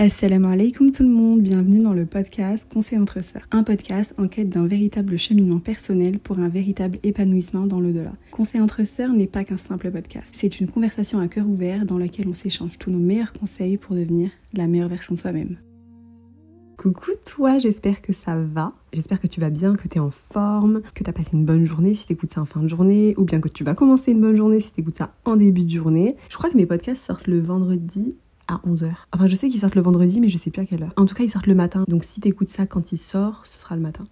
Assalamu alaikum tout le monde, bienvenue dans le podcast Conseil entre sœurs, un podcast en quête d'un véritable cheminement personnel pour un véritable épanouissement dans l'au-delà. Conseil entre sœurs n'est pas qu'un simple podcast, c'est une conversation à cœur ouvert dans laquelle on s'échange tous nos meilleurs conseils pour devenir la meilleure version de soi-même. Coucou toi, j'espère que ça va. J'espère que tu vas bien, que tu es en forme, que tu as passé une bonne journée si tu écoutes ça en fin de journée, ou bien que tu vas commencer une bonne journée si tu écoutes ça en début de journée. Je crois que mes podcasts sortent le vendredi à 11h. Enfin, je sais qu'ils sortent le vendredi, mais je sais plus à quelle heure. En tout cas, ils sortent le matin. Donc, si t'écoutes ça quand il sort, ce sera le matin.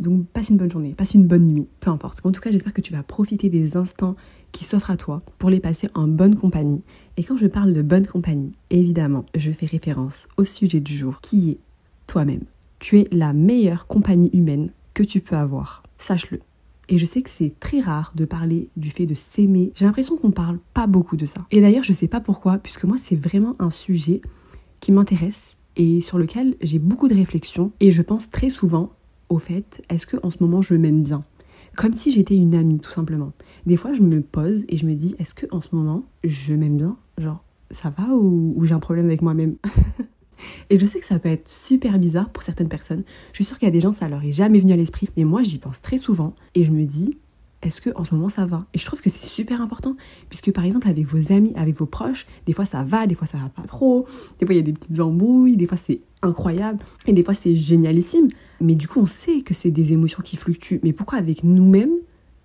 Donc, passe une bonne journée, passe une bonne nuit, peu importe. En tout cas, j'espère que tu vas profiter des instants qui s'offrent à toi pour les passer en bonne compagnie. Et quand je parle de bonne compagnie, évidemment, je fais référence au sujet du jour qui est toi-même. Tu es la meilleure compagnie humaine que tu peux avoir. Sache-le. Et je sais que c'est très rare de parler du fait de s'aimer. J'ai l'impression qu'on parle pas beaucoup de ça. Et d'ailleurs, je sais pas pourquoi, puisque moi, c'est vraiment un sujet qui m'intéresse et sur lequel j'ai beaucoup de réflexions. Et je pense très souvent au fait, est-ce que en ce moment je m'aime bien? Comme si j'étais une amie, tout simplement. Des fois, je me pose et je me dis, est-ce que en ce moment je m'aime bien? Genre, ça va ou j'ai un problème avec moi-même? Et je sais que ça peut être super bizarre pour certaines personnes. Je suis sûre qu'il y a des gens, ça leur est jamais venu à l'esprit. Mais moi, j'y pense très souvent. Et je me dis, est-ce que en ce moment ça va? Et je trouve que c'est super important. Puisque par exemple, avec vos amis, avec vos proches, des fois ça va, des fois ça va pas trop. Des fois, il y a des petites embrouilles. Des fois, c'est incroyable. Et des fois, c'est génialissime. Mais du coup, on sait que c'est des émotions qui fluctuent. Mais pourquoi avec nous-mêmes,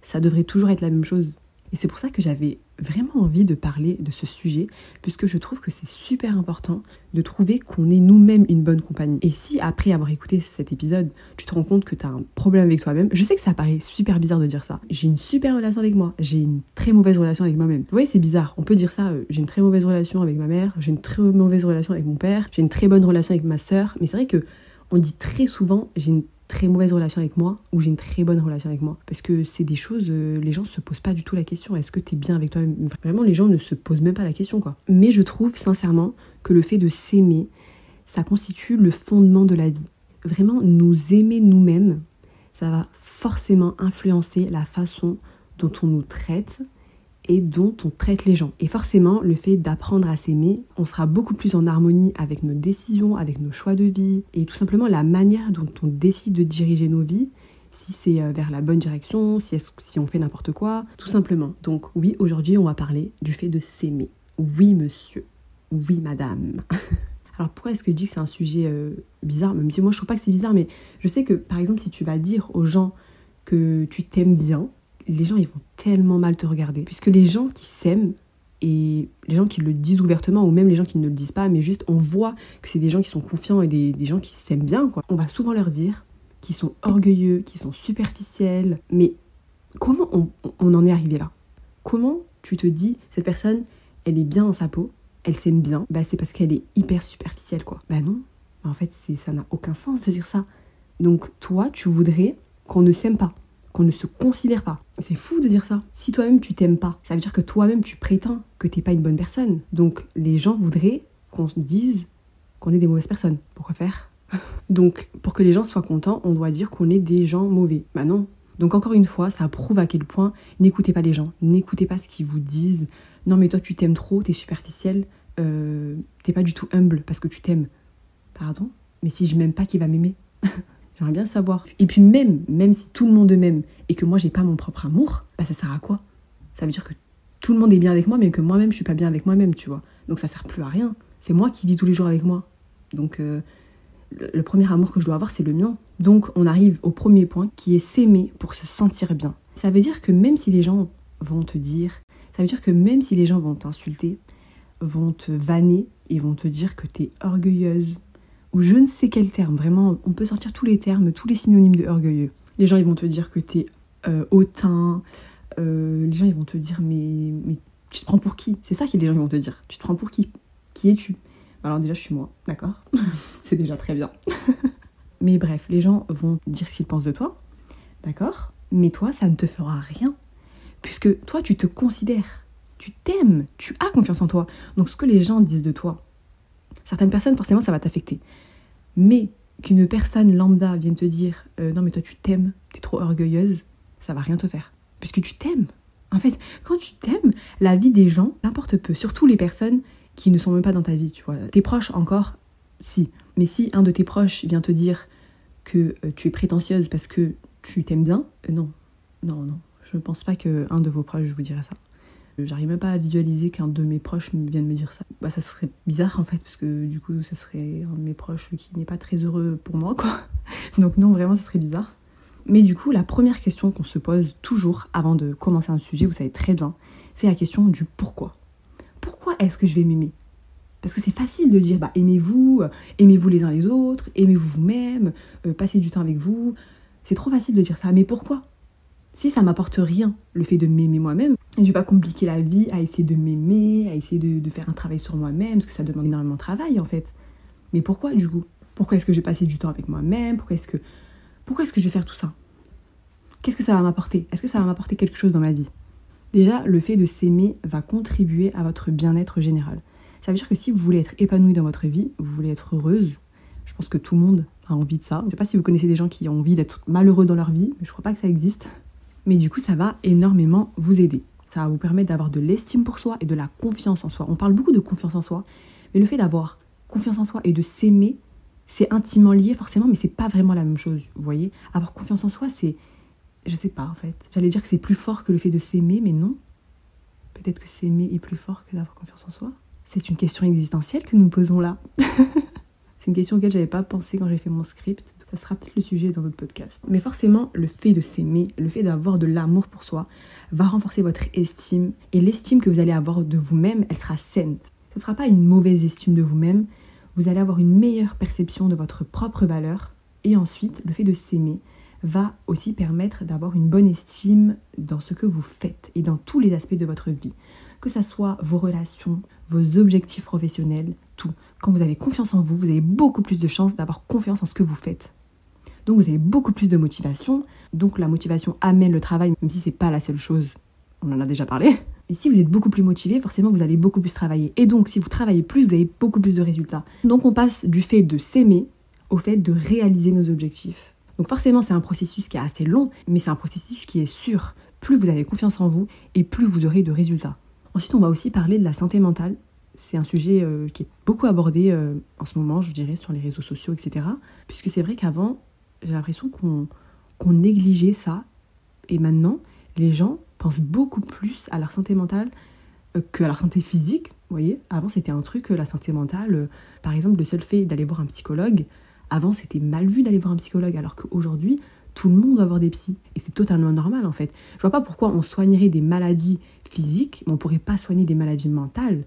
ça devrait toujours être la même chose? Et c'est pour ça que j'avais vraiment envie de parler de ce sujet, puisque je trouve que c'est super important de trouver qu'on est nous-mêmes une bonne compagnie. Et si après avoir écouté cet épisode, tu te rends compte que tu as un problème avec toi-même, je sais que ça paraît super bizarre de dire ça. J'ai une super relation avec moi, j'ai une très mauvaise relation avec moi-même. Vous voyez, c'est bizarre. On peut dire ça, euh, j'ai une très mauvaise relation avec ma mère, j'ai une très mauvaise relation avec mon père, j'ai une très bonne relation avec ma sœur, mais c'est vrai que on dit très souvent j'ai une très mauvaise relation avec moi ou j'ai une très bonne relation avec moi. Parce que c'est des choses, euh, les gens se posent pas du tout la question. Est-ce que tu es bien avec toi-même? Vraiment, les gens ne se posent même pas la question, quoi. Mais je trouve sincèrement que le fait de s'aimer, ça constitue le fondement de la vie. Vraiment, nous aimer nous-mêmes, ça va forcément influencer la façon dont on nous traite, et dont on traite les gens. Et forcément, le fait d'apprendre à s'aimer, on sera beaucoup plus en harmonie avec nos décisions, avec nos choix de vie, et tout simplement la manière dont on décide de diriger nos vies, si c'est euh, vers la bonne direction, si, si on fait n'importe quoi, tout simplement. Donc oui, aujourd'hui, on va parler du fait de s'aimer. Oui, monsieur. Oui, madame. Alors pourquoi est-ce que je dis que c'est un sujet euh, bizarre? Même si moi je trouve pas que c'est bizarre, mais je sais que par exemple si tu vas dire aux gens que tu t'aimes bien, les gens ils vont tellement mal te regarder. Puisque les gens qui s'aiment, et les gens qui le disent ouvertement, ou même les gens qui ne le disent pas, mais juste on voit que c'est des gens qui sont confiants et des, gens qui s'aiment bien, quoi. On va souvent leur dire qu'ils sont orgueilleux, qu'ils sont superficiels. Mais comment on, en est arrivé là? Comment tu te dis, cette personne, elle est bien dans sa peau, elle s'aime bien, bah c'est parce qu'elle est hyper superficielle, quoi. Bah non, en fait, ça n'a aucun sens de dire ça. Donc toi, tu voudrais qu'on ne s'aime pas qu'on ne se considère pas. C'est fou de dire ça. Si toi-même tu t'aimes pas, ça veut dire que toi-même tu prétends que t'es pas une bonne personne. Donc les gens voudraient qu'on se dise qu'on est des mauvaises personnes. Pourquoi faire? Donc pour que les gens soient contents, on doit dire qu'on est des gens mauvais. Bah non. Donc encore une fois, ça prouve à quel point n'écoutez pas les gens, n'écoutez pas ce qu'ils vous disent. Non mais toi tu t'aimes trop, t'es superficiel, euh, t'es pas du tout humble parce que tu t'aimes. Pardon? Mais si je m'aime pas, qui va m'aimer? J'aimerais bien savoir. Et puis même, même si tout le monde m'aime et que moi j'ai pas mon propre amour, bah ça sert à quoi? Ça veut dire que tout le monde est bien avec moi, mais que moi-même je suis pas bien avec moi-même, tu vois. Donc ça sert plus à rien. C'est moi qui vis tous les jours avec moi. Donc euh, le premier amour que je dois avoir, c'est le mien. Donc on arrive au premier point qui est s'aimer pour se sentir bien. Ça veut dire que même si les gens vont te dire, ça veut dire que même si les gens vont t'insulter, vont te vanner, ils vont te dire que t'es orgueilleuse, ou je ne sais quel terme. Vraiment, on peut sortir tous les termes, tous les synonymes de orgueilleux. Les gens, ils vont te dire que t'es euh, hautain. Euh, les gens, ils vont te dire, mais, mais tu te prends pour qui? C'est ça que les gens vont te dire. Tu te prends pour qui? Qui es-tu? Alors déjà, je suis moi, d'accord? C'est déjà très bien. mais bref, les gens vont dire ce qu'ils pensent de toi, d'accord? Mais toi, ça ne te fera rien. Puisque toi, tu te considères. Tu t'aimes. Tu as confiance en toi. Donc ce que les gens disent de toi, Certaines personnes, forcément, ça va t'affecter. Mais qu'une personne lambda vienne te dire euh, non mais toi tu t'aimes, t'es trop orgueilleuse, ça va rien te faire. Puisque tu t'aimes. En fait, quand tu t'aimes, la vie des gens n'importe peu. Surtout les personnes qui ne sont même pas dans ta vie, tu vois. Tes proches encore, Si. Mais si un de tes proches vient te dire que euh, tu es prétentieuse parce que tu t'aimes bien, euh, non. Non, non. Je ne pense pas qu'un de vos proches vous dirait ça. J'arrive même pas à visualiser qu'un de mes proches vienne me dire ça. Bah, ça serait bizarre en fait, parce que du coup, ça serait un de mes proches qui n'est pas très heureux pour moi, quoi. Donc, non, vraiment, ça serait bizarre. Mais du coup, la première question qu'on se pose toujours avant de commencer un sujet, vous savez très bien, c'est la question du pourquoi. Pourquoi est-ce que je vais m'aimer? Parce que c'est facile de dire, bah, aimez-vous, euh, aimez-vous les uns les autres, aimez-vous vous-même, euh, passez du temps avec vous. C'est trop facile de dire ça, mais pourquoi? Si ça m'apporte rien, le fait de m'aimer moi-même, je vais pas compliquer la vie à essayer de m'aimer, à essayer de, faire un travail sur moi-même, parce que ça demande énormément de travail en fait. Mais pourquoi du coup? Pourquoi est-ce que je vais passer du temps avec moi-même? Pourquoi est-ce que est-ce que je vais faire tout ça? Qu'est-ce que ça va m'apporter? Est-ce que ça va m'apporter quelque chose dans ma vie? Déjà, le fait de s'aimer va contribuer à votre bien-être général. Ça veut dire que si vous voulez être épanoui dans votre vie, vous voulez être heureuse, je pense que tout le monde a envie de ça. Je ne sais pas si vous connaissez des gens qui ont envie d'être malheureux dans leur vie, mais je crois pas que ça existe. Mais du coup, ça va énormément vous aider. Ça va vous permettre d'avoir de l'estime pour soi et de la confiance en soi. On parle beaucoup de confiance en soi, mais le fait d'avoir confiance en soi et de s'aimer, c'est intimement lié forcément, mais c'est pas vraiment la même chose, vous voyez. Avoir confiance en soi, c'est, je sais pas en fait. J'allais dire que c'est plus fort que le fait de s'aimer, mais non. Peut-être que s'aimer est plus fort que d'avoir confiance en soi. C'est une question existentielle que nous posons là. c'est une question auquel j'avais pas pensé quand j'ai fait mon script. Ça sera peut-être le sujet dans votre podcast. Mais forcément, le fait de s'aimer, le fait d'avoir de l'amour pour soi, va renforcer votre estime. Et l'estime que vous allez avoir de vous-même, elle sera saine. Ce ne sera pas une mauvaise estime de vous-même, vous allez avoir une meilleure perception de votre propre valeur. Et ensuite, le fait de s'aimer va aussi permettre d'avoir une bonne estime dans ce que vous faites et dans tous les aspects de votre vie. Que ce soit vos relations, vos objectifs professionnels, tout. Quand vous avez confiance en vous, vous avez beaucoup plus de chances d'avoir confiance en ce que vous faites. Donc vous avez beaucoup plus de motivation. Donc la motivation amène le travail, même si c'est pas la seule chose. On en a déjà parlé. Et si vous êtes beaucoup plus motivé, forcément, vous allez beaucoup plus travailler. Et donc, si vous travaillez plus, vous avez beaucoup plus de résultats. Donc, on passe du fait de s'aimer au fait de réaliser nos objectifs. Donc, forcément, c'est un processus qui est assez long, mais c'est un processus qui est sûr. Plus vous avez confiance en vous, et plus vous aurez de résultats. Ensuite, on va aussi parler de la santé mentale. C'est un sujet euh, qui est beaucoup abordé euh, en ce moment, je dirais, sur les réseaux sociaux, etc. Puisque c'est vrai qu'avant, j'ai l'impression qu'on négligeait ça. Et maintenant, les gens pensent beaucoup plus à leur santé mentale euh, que à leur santé physique. Vous voyez, avant c'était un truc, la santé mentale, par exemple, le seul fait d'aller voir un psychologue, avant c'était mal vu d'aller voir un psychologue, alors qu'aujourd'hui, tout le monde va voir des psys. Et c'est totalement normal en fait. Je vois pas pourquoi on soignerait des maladies physiques, mais on pourrait pas soigner des maladies mentales.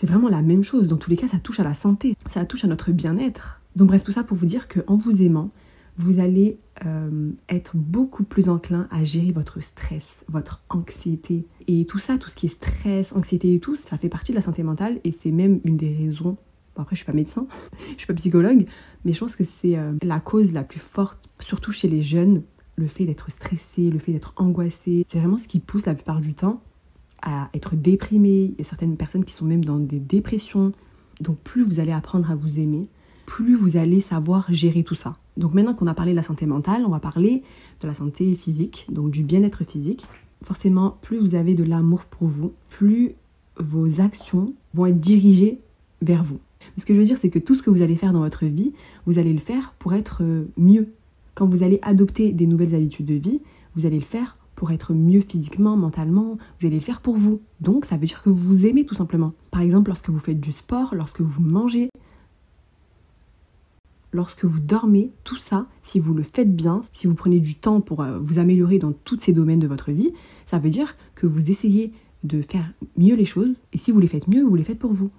C'est vraiment la même chose. Dans tous les cas, ça touche à la santé, ça touche à notre bien-être. Donc bref, tout ça pour vous dire qu'en vous aimant, vous allez euh, être beaucoup plus enclin à gérer votre stress, votre anxiété. Et tout ça, tout ce qui est stress, anxiété et tout, ça fait partie de la santé mentale et c'est même une des raisons. Bon, après, je suis pas médecin, je suis pas psychologue, mais je pense que c'est euh, la cause la plus forte, surtout chez les jeunes, le fait d'être stressé, le fait d'être angoissé. C'est vraiment ce qui pousse la plupart du temps à être déprimé. Il y a certaines personnes qui sont même dans des dépressions. Donc plus vous allez apprendre à vous aimer, plus vous allez savoir gérer tout ça. Donc maintenant qu'on a parlé de la santé mentale, on va parler de la santé physique, donc du bien-être physique. Forcément, plus vous avez de l'amour pour vous, plus vos actions vont être dirigées vers vous. ce que je veux dire, c'est que tout ce que vous allez faire dans votre vie, vous allez le faire pour être euh, mieux. Quand vous allez adopter des nouvelles habitudes de vie, vous allez le faire pour être mieux physiquement, mentalement, vous allez le faire pour vous. Donc ça veut dire que vous vous aimez tout simplement. Par exemple, lorsque vous faites du sport, lorsque vous mangez, lorsque vous dormez, tout ça, si vous le faites bien, si vous prenez du temps pour euh, vous améliorer dans tous ces domaines de votre vie, ça veut dire que vous essayez de faire mieux les choses, et si vous les faites mieux, vous les faites pour vous.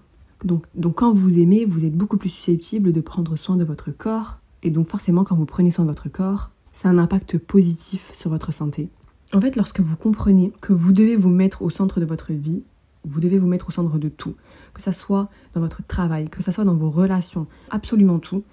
Donc, donc quand vous aimez, vous êtes beaucoup plus susceptible de prendre soin de votre corps, et donc forcément quand vous prenez soin de votre corps, ça a un impact positif sur votre santé. En fait, lorsque vous comprenez que vous devez vous mettre au centre de votre vie, vous devez vous mettre au centre de tout, que ça soit dans votre travail, que ça soit dans vos relations, absolument tout,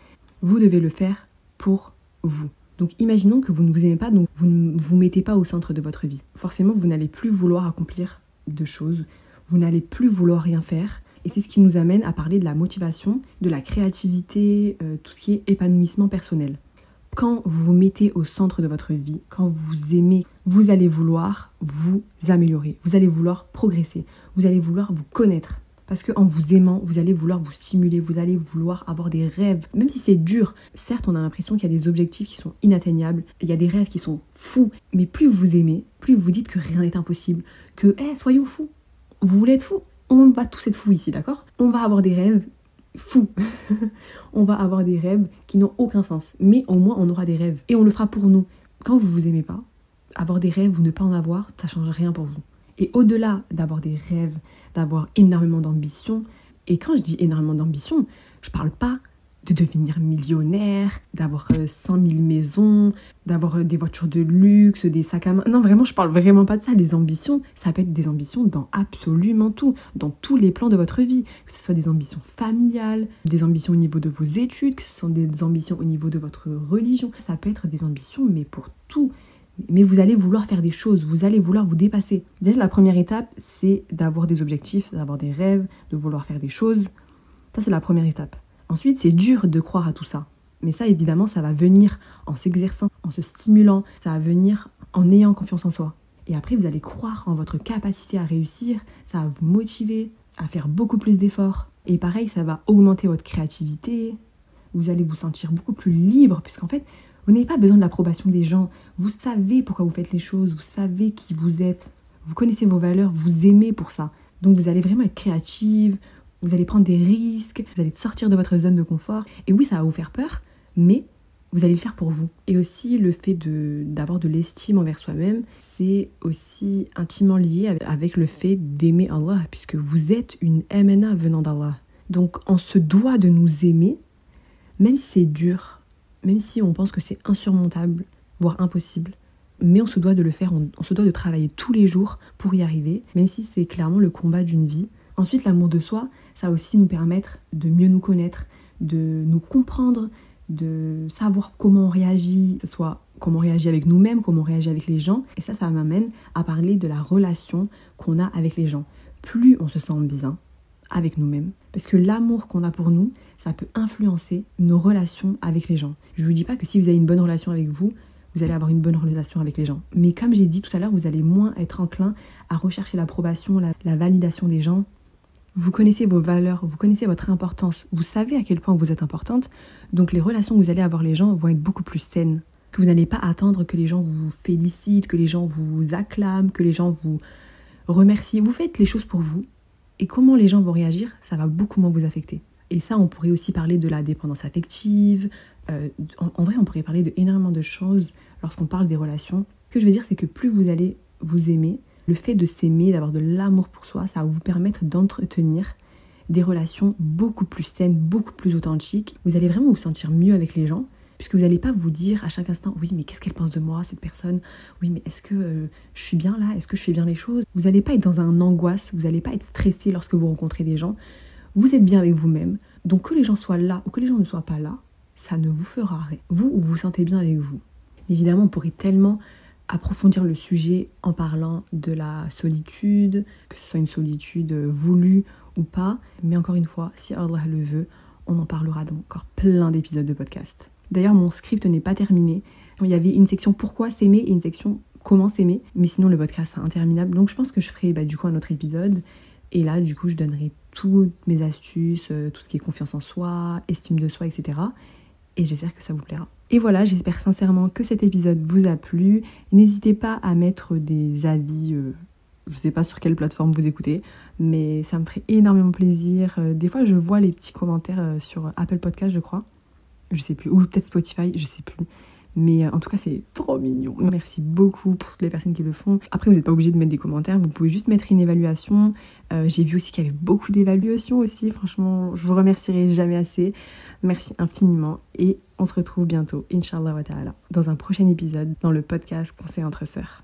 vous devez le faire pour vous. Donc imaginons que vous ne vous aimez pas, donc vous ne vous mettez pas au centre de votre vie. Forcément, vous n'allez plus vouloir accomplir de choses, vous n'allez plus vouloir rien faire. Et c'est ce qui nous amène à parler de la motivation, de la créativité, euh, tout ce qui est épanouissement personnel. Quand vous vous mettez au centre de votre vie, quand vous aimez, vous allez vouloir vous améliorer, vous allez vouloir progresser, vous allez vouloir vous connaître. Parce qu'en vous aimant, vous allez vouloir vous stimuler, vous allez vouloir avoir des rêves. Même si c'est dur, certes, on a l'impression qu'il y a des objectifs qui sont inatteignables, il y a des rêves qui sont fous. Mais plus vous aimez, plus vous dites que rien n'est impossible, que, hé, soyons fous. Vous voulez être fous? On va tous être fous ici, d'accord? On va avoir des rêves fous. on va avoir des rêves qui n'ont aucun sens. Mais au moins, on aura des rêves. Et on le fera pour nous. Quand vous vous aimez pas, avoir des rêves ou ne pas en avoir, ça change rien pour vous. Et au-delà d'avoir des rêves, d'avoir énormément d'ambition, et quand je dis énormément d'ambition, je parle pas de devenir millionnaire, d'avoir 100 euh, 000 maisons, d'avoir euh, des voitures de luxe, des sacs à main. Non, vraiment, je parle vraiment pas de ça. Les ambitions, ça peut être des ambitions dans absolument tout, dans tous les plans de votre vie. Que ce soit des ambitions familiales, des ambitions au niveau de vos études, que ce soit des ambitions au niveau de votre religion. Ça peut être des ambitions, mais pour tout mais vous allez vouloir faire des choses, vous allez vouloir vous dépasser. Déjà, la première étape, c'est d'avoir des objectifs, d'avoir des rêves, de vouloir faire des choses. Ça, c'est la première étape. Ensuite, c'est dur de croire à tout ça. Mais ça, évidemment, ça va venir en s'exerçant, en se stimulant, ça va venir en ayant confiance en soi. Et après, vous allez croire en votre capacité à réussir, ça va vous motiver à faire beaucoup plus d'efforts. Et pareil, ça va augmenter votre créativité, vous allez vous sentir beaucoup plus libre, puisqu'en fait, vous n'avez pas besoin de l'approbation des gens. Vous savez pourquoi vous faites les choses, vous savez qui vous êtes, vous connaissez vos valeurs, vous aimez pour ça. Donc vous allez vraiment être créative, vous allez prendre des risques, vous allez sortir de votre zone de confort. Et oui, ça va vous faire peur, mais vous allez le faire pour vous. Et aussi le fait d'avoir de, de l'estime envers soi-même, c'est aussi intimement lié avec le fait d'aimer Allah, puisque vous êtes une MNA venant d'Allah. Donc on se doit de nous aimer, même si c'est dur, même si on pense que c'est insurmontable, voire impossible, mais on se doit de le faire, on, se doit de travailler tous les jours pour y arriver, même si c'est clairement le combat d'une vie. Ensuite, l'amour de soi, ça va aussi nous permettre de mieux nous connaître, de nous comprendre, de savoir comment on réagit, soit comment on réagit avec nous-mêmes, comment on réagit avec les gens. Et ça, ça m'amène à parler de la relation qu'on a avec les gens. Plus on se sent bien avec nous-mêmes, parce que l'amour qu'on a pour nous, ça peut influencer nos relations avec les gens. Je ne vous dis pas que si vous avez une bonne relation avec vous, vous allez avoir une bonne relation avec les gens. Mais comme j'ai dit tout à l'heure, vous allez moins être enclin à rechercher l'approbation, la, validation des gens. Vous connaissez vos valeurs, vous connaissez votre importance, vous savez à quel point vous êtes importante, donc les relations que vous allez avoir les gens vont être beaucoup plus saines. Que vous n'allez pas attendre que les gens vous félicitent, que les gens vous acclament, que les gens vous remercient. Vous faites les choses pour vous. Et comment les gens vont réagir, ça va beaucoup moins vous affecter. Et ça, on pourrait aussi parler de la dépendance affective. Euh, en, vrai, on pourrait parler de énormément de choses lorsqu'on parle des relations. Ce que je veux dire, c'est que plus vous allez vous aimer, le fait de s'aimer, d'avoir de l'amour pour soi, ça va vous permettre d'entretenir des relations beaucoup plus saines, beaucoup plus authentiques. Vous allez vraiment vous sentir mieux avec les gens, puisque vous n'allez pas vous dire à chaque instant, oui, mais qu'est-ce qu'elle pense de moi, cette personne? Oui, mais est-ce que euh, je suis bien là? Est-ce que je fais bien les choses? Vous n'allez pas être dans un angoisse, vous n'allez pas être stressé lorsque vous rencontrez des gens vous êtes bien avec vous-même. Donc que les gens soient là ou que les gens ne soient pas là, ça ne vous fera rien. Vous, vous vous sentez bien avec vous. Évidemment, on pourrait tellement approfondir le sujet en parlant de la solitude, que ce soit une solitude voulue ou pas. Mais encore une fois, si Allah le veut, on en parlera dans encore plein d'épisodes de podcast. D'ailleurs, mon script n'est pas terminé. Il y avait une section pourquoi s'aimer et une section comment s'aimer. Mais sinon, le podcast est interminable. Donc je pense que je ferai bah, du coup un autre épisode. Et là, du coup, je donnerai toutes mes astuces, euh, tout ce qui est confiance en soi, estime de soi, etc. Et j'espère que ça vous plaira. Et voilà, j'espère sincèrement que cet épisode vous a plu. N'hésitez pas à mettre des avis, euh, je ne sais pas sur quelle plateforme vous écoutez, mais ça me ferait énormément plaisir. Euh, des fois, je vois les petits commentaires sur Apple Podcast, je crois. Je sais plus, ou peut-être Spotify, je sais plus. Mais euh, en tout cas, c'est trop mignon. Merci beaucoup pour toutes les personnes qui le font. Après, vous n'êtes pas obligé de mettre des commentaires, vous pouvez juste mettre une évaluation. Euh, j'ai vu aussi qu'il y avait beaucoup d'évaluations aussi. Franchement, je vous remercierai jamais assez. Merci infiniment et on se retrouve bientôt, Inch'Allah dans un prochain épisode dans le podcast Conseil entre sœurs.